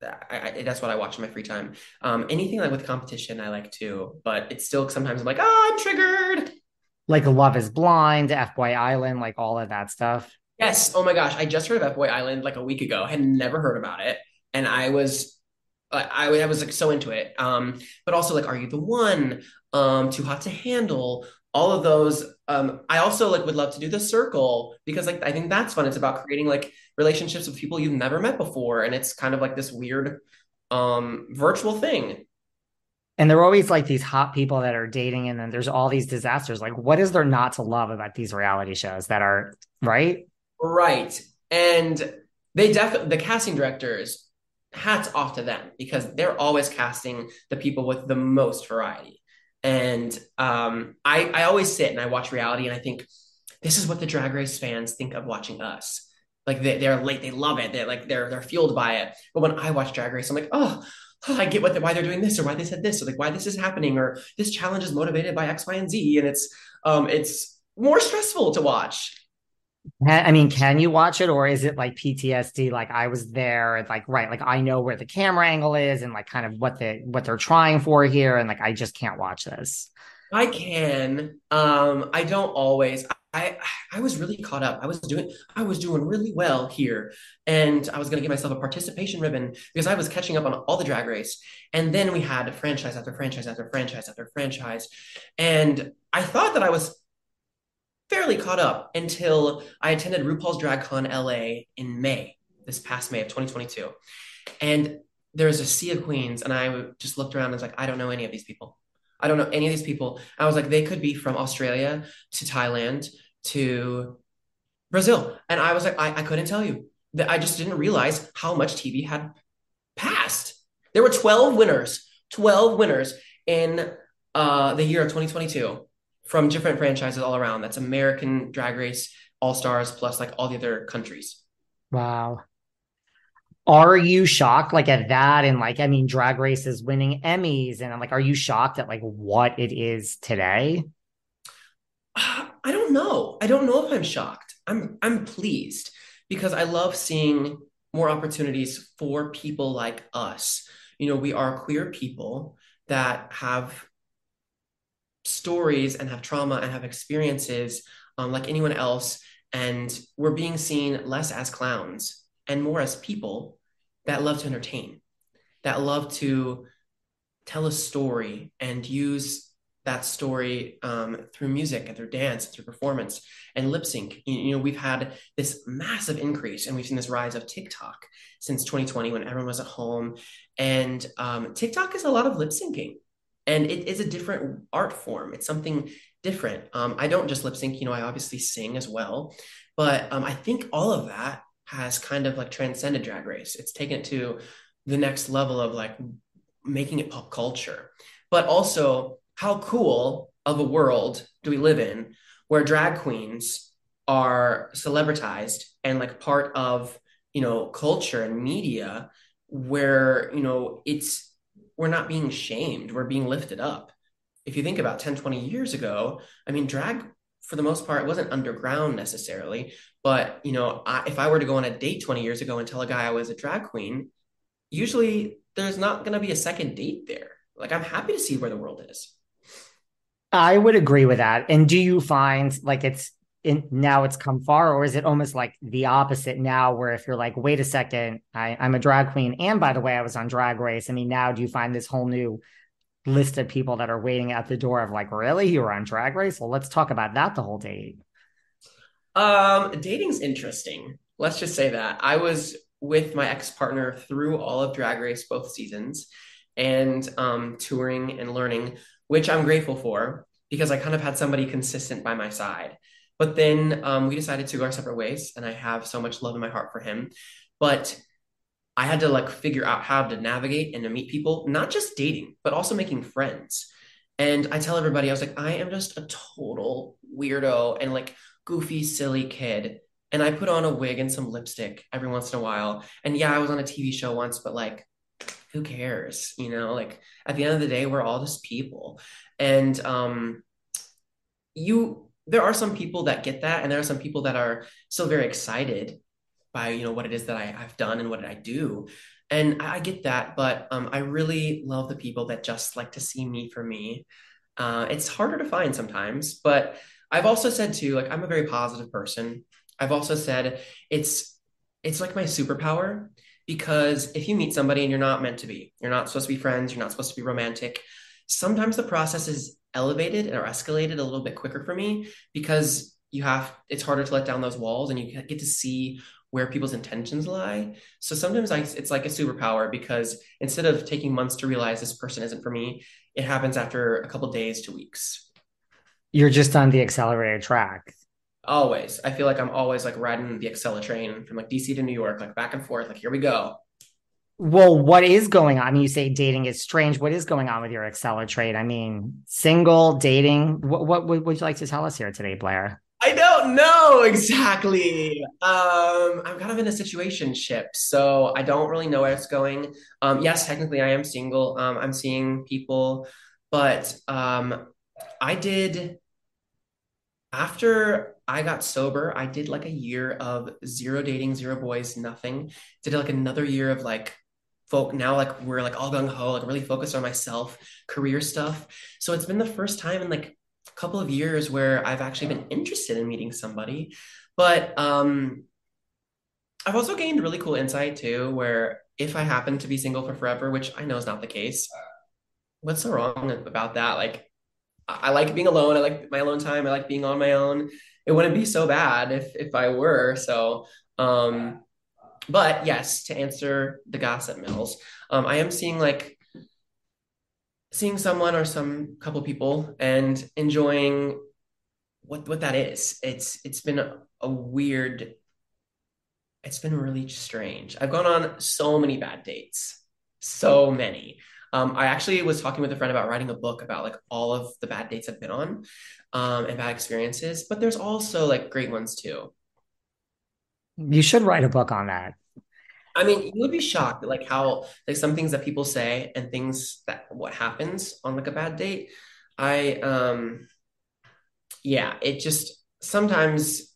I, I, that's what I watch in my free time. Um, anything like with competition, I like too, but it's still sometimes I'm like, oh, I'm triggered. Like Love is Blind, F Boy Island, like all of that stuff. Yes. Oh my gosh. I just heard of F Boy Island like a week ago. I had never heard about it. And I was I, I was like so into it. Um, but also like Are You the One? Um, Too Hot to Handle, all of those. Um, I also like would love to do the circle because like I think that's fun. It's about creating like relationships with people you've never met before. And it's kind of like this weird um virtual thing. And there are always like these hot people that are dating, and then there's all these disasters. Like, what is there not to love about these reality shows that are right? Right. And they definitely, the casting directors, hats off to them because they're always casting the people with the most variety. And um, I, I always sit and I watch reality and I think, this is what the drag race fans think of watching us. Like they, they're late, they love it. They're like, they're, they're fueled by it. But when I watch drag race, I'm like, oh, oh I get what the, why they're doing this or why they said this or like why this is happening or this challenge is motivated by X, Y, and Z. And it's, um, it's more stressful to watch. I mean, can you watch it or is it like PTSD? Like I was there, like right, like I know where the camera angle is and like kind of what they what they're trying for here, and like I just can't watch this. I can. Um, I don't always. I I was really caught up. I was doing I was doing really well here, and I was gonna give myself a participation ribbon because I was catching up on all the drag race. And then we had franchise after franchise after franchise after franchise, and I thought that I was fairly caught up until I attended RuPaul's Drag Con LA in May, this past May of 2022. And there's a sea of queens, and I just looked around and was like, I don't know any of these people. I don't know any of these people. I was like, they could be from Australia to Thailand to Brazil. And I was like, I, I couldn't tell you. I just didn't realize how much TV had passed. There were 12 winners, 12 winners in uh, the year of 2022 from different franchises all around. That's American Drag Race, All Stars, plus like all the other countries. Wow. Are you shocked like at that? And like, I mean, Drag Race is winning Emmys, and I'm like, are you shocked at like what it is today? I don't know. I don't know if I'm shocked. I'm I'm pleased because I love seeing more opportunities for people like us. You know, we are queer people that have stories and have trauma and have experiences um, like anyone else. And we're being seen less as clowns and more as people that love to entertain, that love to tell a story and use that story um, through music and through dance, and through performance and lip sync. You, you, know, we've had this massive increase and we've seen this rise of TikTok since 2020 when everyone was at home. And um, TikTok is a lot of lip syncing and it is a different art form. It's something different. Um, i don't just lip sync you know i obviously sing as well. But um, i think all of that has kind of like transcended drag race. It's taken it to the next level of like making it pop culture. But also how cool of a world do we live in where drag queens are celebritized and like part of you know culture and media where you know it's we're not being shamed we're being lifted up. If you think about 10 20 years ago i mean drag for the most part wasn't underground necessarily but you know I, if i were to go on a date 20 years ago and tell a guy i was a drag queen usually there's not going to be a second date there. Like i'm happy to see where the world is. I would agree with that. And do you find like it's in, now it's come far or is it almost like the opposite now where if you're like wait a second I, i'm a drag queen and by the way i was on drag race i mean now do you find this whole new list of people that are waiting at the door of like really? You were on drag race? Well let's talk about that the whole date. Um dating's interesting. Let's just say that. I was with my ex-partner through all of drag race both seasons and um touring and learning which i'm grateful for because i kind of had somebody consistent by my side but then um, we decided to go our separate ways, and I have so much love in my heart for him. But I had to like figure out how to navigate and to meet people, not just dating, but also making friends. And I tell everybody, I was like, I am just a total weirdo and like goofy, silly kid. And I put on a wig and some lipstick every once in a while. And yeah, I was on a TV show once, but like, who cares? You know, like at the end of the day, we're all just people. And um, you there are some people that get that and there are some people that are still very excited by you know what it is that I, have done and what I do And I get that, but um, I really love the people that just like to see me for me. Uh, it's harder to find sometimes, but I've also said too, like I'm a very positive person. I've also said it's it's like my superpower because if you meet somebody and you're not meant to be, you're not supposed to be friends, you're not supposed to be romantic, sometimes the process is elevated or escalated a little bit quicker for me because you have it's harder to let down those walls and you get to see where people's intentions lie. So sometimes I, it's like a superpower because instead of taking months to realize this person isn't for me, it happens after a couple days to weeks. You're just on the accelerated track. Always. I feel like I'm always like riding the Acela train from like DC to New York, like back and forth. Like, here we go. Well, what is going on? I mean, you say dating is strange. What is going on with your Acela trade? I mean, single, dating. What, what, what would you like to tell us here today, Blair? I don't know exactly. Um, I'm kind of in a situation ship, so I don't really know where it's going. Um, yes, technically I am single. Um, I'm seeing people, but um, I did after I got sober, I did like a year of zero dating, zero boys, nothing. Did like another year of like folk now like we're like all gung ho, like really focused on myself, career stuff. So it's been the first time in like a couple of years where I've actually been interested in meeting somebody. But um I've also gained really cool insight too, where if I happen to be single for forever, which I know is not the case, what's so wrong about that? Like I like being alone. I like my alone time. I like being on my own. It wouldn't be so bad if if I were. So, um, but yes, to answer the gossip mills, um, I am seeing like seeing someone or some couple people and enjoying what what that is. It's it's been a, a weird. It's been really strange. I've gone on so many bad dates, so many. Um, I actually was talking with a friend about writing a book about like all of the bad dates I've been on um, and bad experiences, but there's also like great ones too. You should write a book on that. I mean, you would be shocked like how like some things that people say and things that what happens on like a bad date. I um yeah, it just sometimes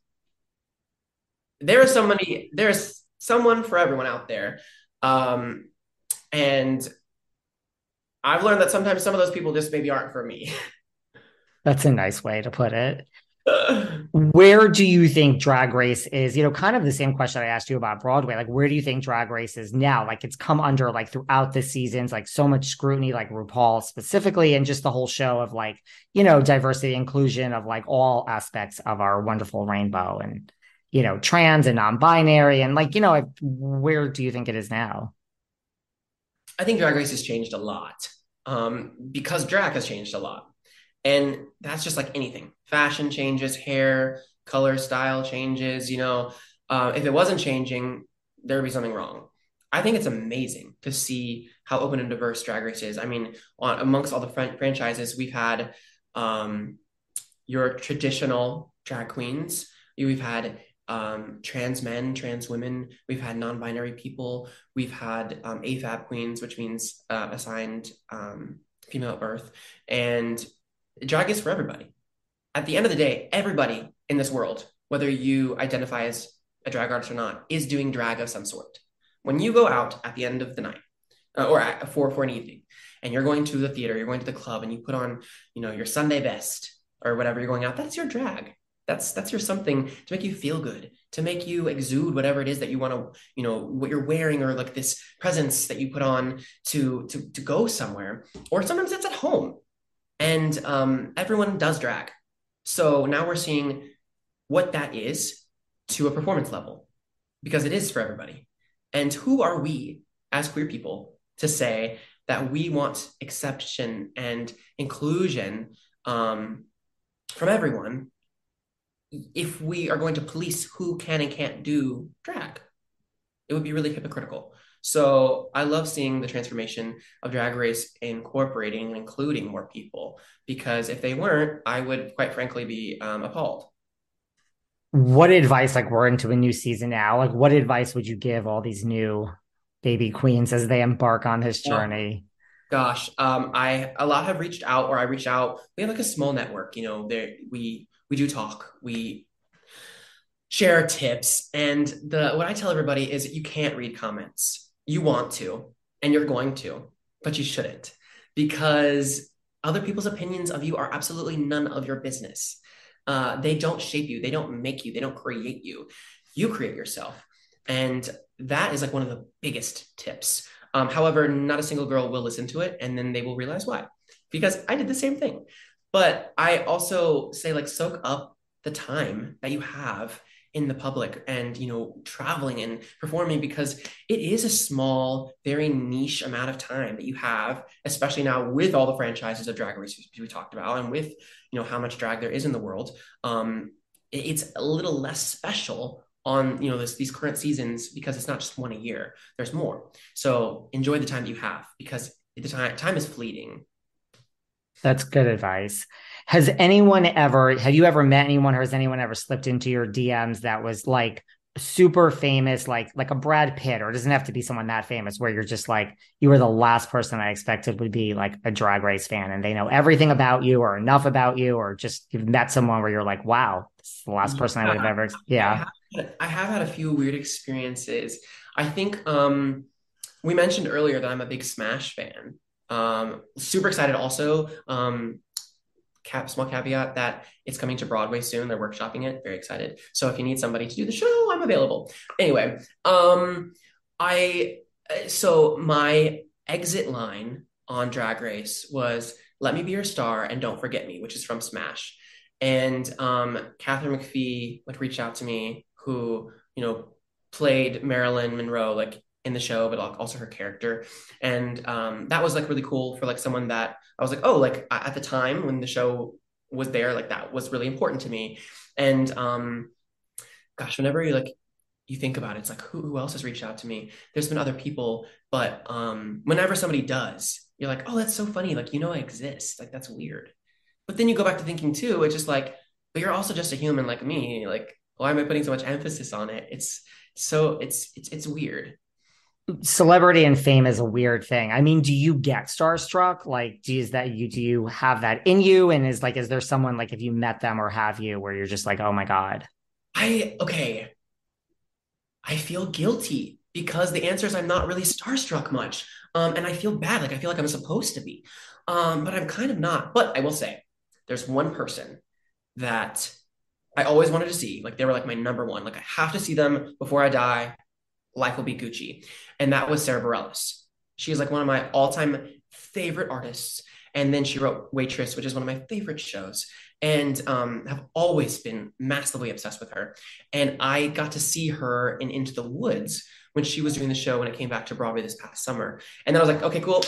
there is somebody there's someone for everyone out there. Um and I've learned that sometimes some of those people just maybe aren't for me. That's a nice way to put it. where do you think drag race is? You know kind of the same question i asked you about broadway like where do you think drag race is now? Like it's come under like throughout the seasons like so much scrutiny like rupaul specifically and just the whole show of like you know diversity inclusion of like all aspects of our wonderful rainbow and you know trans and non-binary and like you know where do you think it is now? I think drag race has changed a lot um, because drag has changed a lot. And that's just like anything fashion changes, hair, color, style changes. You know, uh, if it wasn't changing, there would be something wrong. I think it's amazing to see how open and diverse Drag Race is. I mean, on, amongst all the fr- franchises, we've had um, your traditional drag queens, we've had um, trans men, trans women. We've had non-binary people. We've had um, AFAB queens, which means uh, assigned um, female at birth. And drag is for everybody. At the end of the day, everybody in this world, whether you identify as a drag artist or not, is doing drag of some sort. When you go out at the end of the night, uh, or at, for for an evening, and you're going to the theater, you're going to the club, and you put on, you know, your Sunday best or whatever you're going out, that's your drag that's that's your something to make you feel good to make you exude whatever it is that you want to you know what you're wearing or like this presence that you put on to to to go somewhere or sometimes it's at home and um, everyone does drag. So now we're seeing what that is to a performance level because it is for everybody. And who are we as queer people to say that we want exception and inclusion um, from everyone if we are going to police who can and can't do drag, it would be really hypocritical. So I love seeing the transformation of Drag Race incorporating and including more people because if they weren't, I would quite frankly be um, appalled. What advice, like we're into a new season now, like what advice would you give all these new baby queens as they embark on this journey? gosh, um, I a lot have reached out, or I reach out. We have like a small network, you know. There we we do talk, we share tips, and the what I tell everybody is that you can't read comments. You want to and you're going to, but you shouldn't because other people's opinions of you are absolutely none of your business. Uh, they don't shape you, they don't make you, they don't create you. You create yourself. And that is like one of the biggest tips. Um, however, not a single girl will listen to it and then they will realize why. Because I did the same thing. But I also say, like, soak up the time that you have in the public and you know traveling and performing because it is a small very niche amount of time that you have especially now with all the franchises of drag race we talked about and with you know how much drag there is in the world. Um it's a little less special on you know this, these current seasons because it's not just one a year. There's more. So enjoy the time that you have because the time time is fleeting that's good advice has anyone ever, have you ever met anyone or has anyone ever slipped into your DMs that was like super famous, like like a Brad Pitt, or it doesn't have to be someone that famous where you're just like, you were the last person I expected would be like a drag race fan and they know everything about you or enough about you, or just you've met someone where you're like, wow, this is the last person I would have ever, yeah. I have, I have had a few weird experiences. I think um we mentioned earlier that I'm a big Smash fan. Um, super excited also. Um, cap, small caveat that it's coming to Broadway soon. They're workshopping it. Very excited. So if you need somebody to do the show, I'm available. Anyway, um, I so my exit line on Drag Race was "Let me be your star and don't forget me," which is from Smash. And um, Katharine McPhee like reached out to me, who you know played Marilyn Monroe like in the show, but also her character. And um, that was like really cool for like someone that I was like, oh, like at the time when the show was there, like that was really important to me. And um, gosh, whenever you like you think about it, it's like who, who else has reached out to me? There's been other people, but um, whenever somebody does, you're like, oh, that's so funny. Like you know I exist. Like that's weird. But then you go back to thinking too, it's just like, but you're also just a human like me. Like why am I putting so much emphasis on it? It's so it's it's it's weird celebrity and fame is a weird thing. I mean, do you get starstruck? Like, do is that you do you have that in you? And is like, is there someone like if you met them or have you where you're just like, oh my God? I okay. I feel guilty because the answer is I'm not really starstruck much. Um, and I feel bad. Like I feel like I'm supposed to be. Um, but I'm kind of not. But I will say there's one person that I always wanted to see. Like they were like my number one. Like I have to see them before I die life will be Gucci. And that was Sarah Bareilles. She is like one of my all time favorite artists. And then she wrote Waitress, which is one of my favorite shows, and um, have always been massively obsessed with her. And I got to see her in Into the Woods when she was doing the show when it came back to Broadway this past summer. And then I was like, okay, cool.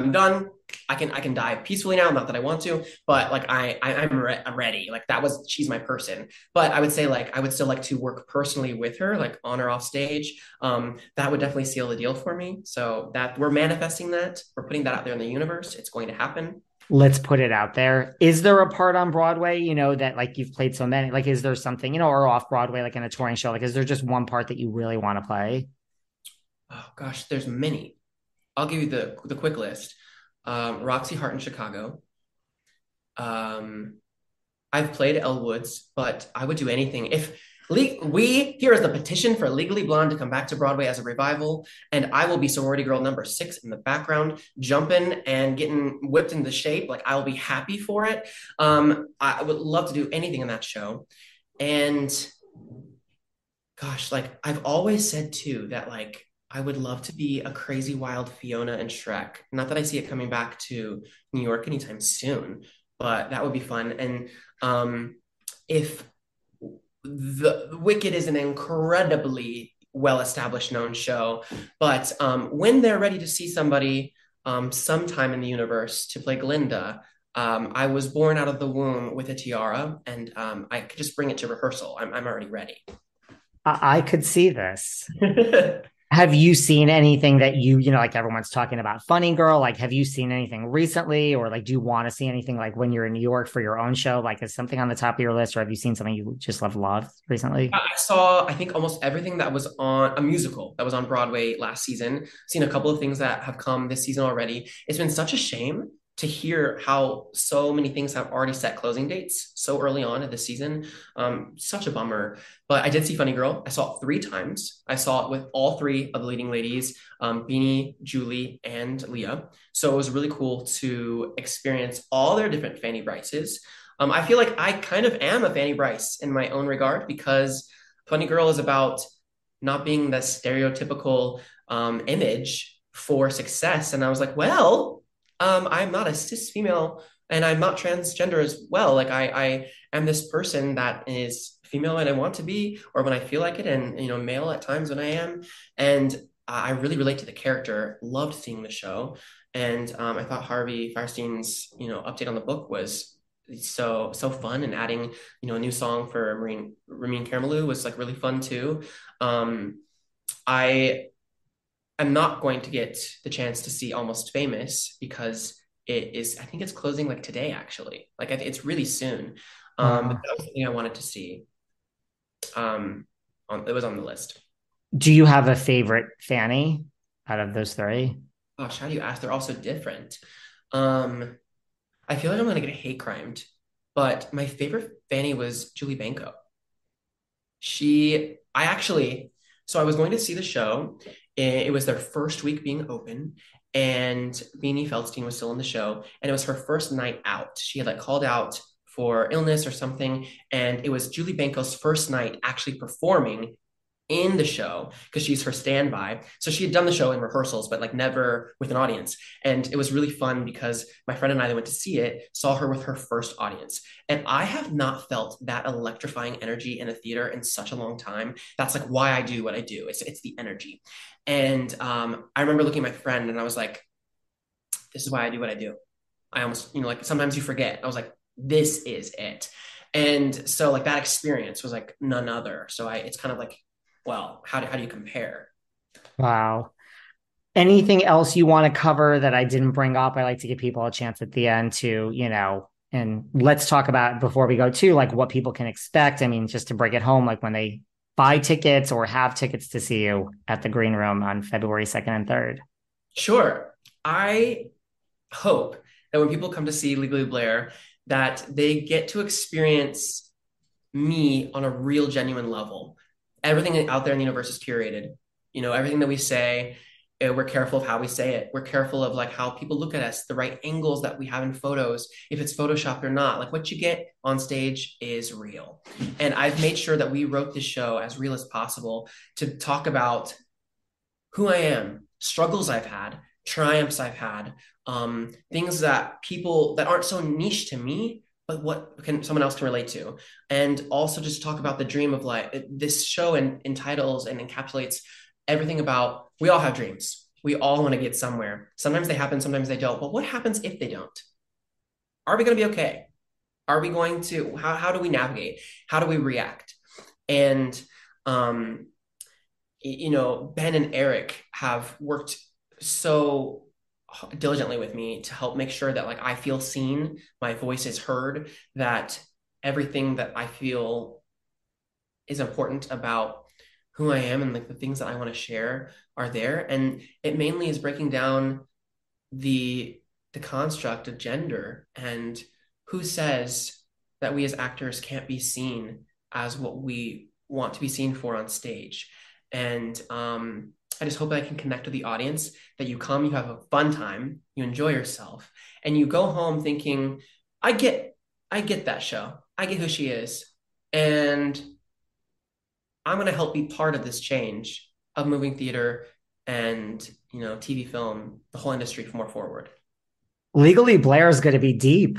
I'm done. I can I can die peacefully now. Not that I want to, but like I, I am re- ready. Like that was she's my person. But I would say like I would still like to work personally with her, like on or off stage. Um, that would definitely seal the deal for me. So that we're manifesting that. We're putting that out there in the universe. It's going to happen. Let's put it out there. Is there a part on Broadway, you know, that like you've played so many? Like, is there something, you know, or off Broadway, like in a touring show? Like, is there just one part that you really want to play? Oh gosh, there's many. I'll give you the the quick list. Um, Roxie Hart in Chicago. Um, I've played Elle Woods, but I would do anything if le- we here is the petition for Legally Blonde to come back to Broadway as a revival, and I will be sorority girl number six in the background, jumping and getting whipped into shape. Like I will be happy for it. Um, I would love to do anything in that show, and gosh, like I've always said too that like I would love to be a crazy wild Fiona and Shrek. Not that I see it coming back to New York anytime soon, but that would be fun. And um, if the, Wicked is an incredibly well established known show, but um, when they're ready to see somebody um, sometime in the universe to play Glinda, um, I was born out of the womb with a tiara, and um, I could just bring it to rehearsal. I'm, I'm already ready. I could see this. have you seen anything that you you know like everyone's talking about funny girl like have you seen anything recently? Or like do you want to see anything like when you're in new york for your own show? Like is something on the top of your list or have you seen something you just love loved recently? I saw i think almost everything that was on a musical that was on broadway last season. Seen a couple of things that have come this season already. It's been such a shame to hear how so many things have already set closing dates so early on in the season. Um, such a bummer. But I did see Funny Girl. I saw it three times. I saw it with all three of the leading ladies, um, Beanie, Julie, and Lea. So it was really cool to experience all their different Fanny Brices. Um, I feel like I kind of am a Fanny Brice in my own regard because Funny Girl is about not being the stereotypical um, image for success. And I was like, well, um, I'm not a cis female and I'm not transgender as well. Like I, I am this person that is female and I want to be, or when I feel like it, and you know, male at times when I am. And I really relate to the character. Loved seeing the show, and um, I thought Harvey Fierstein's you know update on the book was so so fun and adding you know a new song for Marine Ramin Karimloo was like really fun too. Um, I I'm not going to get the chance to see Almost Famous because it is, I think it's closing like today, actually. Like it's really soon. Um, but that was something I wanted to see. Um, on, it was on the list. Do you have a favorite Fanny out of those three? Gosh, how do you ask? They're all so different. Um, I feel like I'm gonna get hate crimed, but my favorite Fanny was Julie Benko. She, I actually, so I was going to see the show it was their first week being open, and Beanie Feldstein was still in the show, and it was her first night out. She had like called out for illness or something, and it was Julie Benko's first night actually performing in the show because she's her standby. So she had done the show in rehearsals, but like never with an audience. And it was really fun because my friend and I that went to see it saw her with her first audience. And I have not felt that electrifying energy in a theater in such a long time. That's like why I do what I do. It's it's the energy. And um, I remember looking at my friend and I was like, this is why I do what I do. I almost, you know, like sometimes you forget. I was like, this is it. And so like that experience was like none other. So I it's kind of like well. How do, how do you compare? Wow. Anything else you want to cover that I didn't bring up? I like to give people a chance at the end to, you know, and let's talk about before we go to like what people can expect. I mean, just to bring it home, like when they buy tickets or have tickets to see you at the Green Room on February 2nd and 3rd. Sure. I hope that when people come to see Legally Blair, that they get to experience me on a real genuine level everything out there in the universe is curated. You know, everything that we say, uh, we're careful of how we say it. We're careful of like how people look at us, the right angles that we have in photos, if it's photoshopped or not. Like what you get on stage is real. And I've made sure that we wrote this show as real as possible to talk about who I am, struggles I've had, triumphs I've had, um, things that people that aren't so niche to me but what can someone else can relate to? And also just talk about the dream of life. This show and entitles and encapsulates everything about we all have dreams. We all want to get somewhere. Sometimes they happen sometimes they don't. But what happens if they don't? Are we going to be okay? Are we going to how, how do we navigate? How do we react? And um you know ben and eric have worked so diligently with me to help make sure that like I feel seen, my voice is heard, that everything that I feel is important about who I am and like the things that I want to share are there. And it mainly is breaking down the the construct of gender and who says that we as actors can't be seen as what we want to be seen for on stage. And um I just hope that I can connect with the audience, that you come, you have a fun time, you enjoy yourself, and you go home thinking, I get, I get that show. I get who she is. And I'm going to help be part of this change of moving theater and, you know, TV film, the whole industry more forward. Legally, Blair is going to be deep.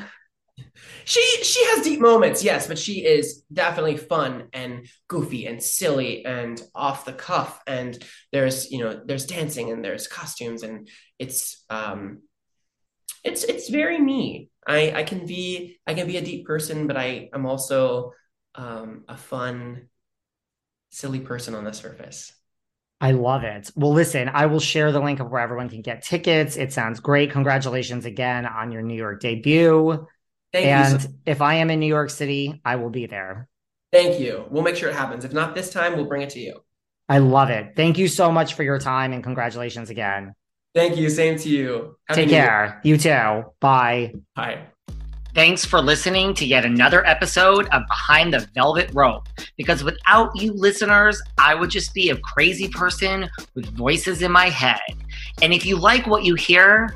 She she has deep moments, yes, but she is definitely fun and goofy and silly and off the cuff. And there's you know there's dancing and there's costumes and it's um it's it's very me. I I can be I can be a deep person, but I am also um, a fun, silly person on the surface. I love it. Well, listen, I will share the link of where everyone can get tickets. It sounds great. Congratulations again on your New York debut. Thank and so- if I am in New York City, I will be there. Thank you. We'll make sure it happens. If not this time, we'll bring it to you. I love it. Thank you so much for your time and congratulations again. Thank you. Same to you. Happy Take New Year. care. You too. Bye. Bye. Thanks for listening to yet another episode of Behind the Velvet Rope. Because without you listeners, I would just be a crazy person with voices in my head. And if you like what you hear,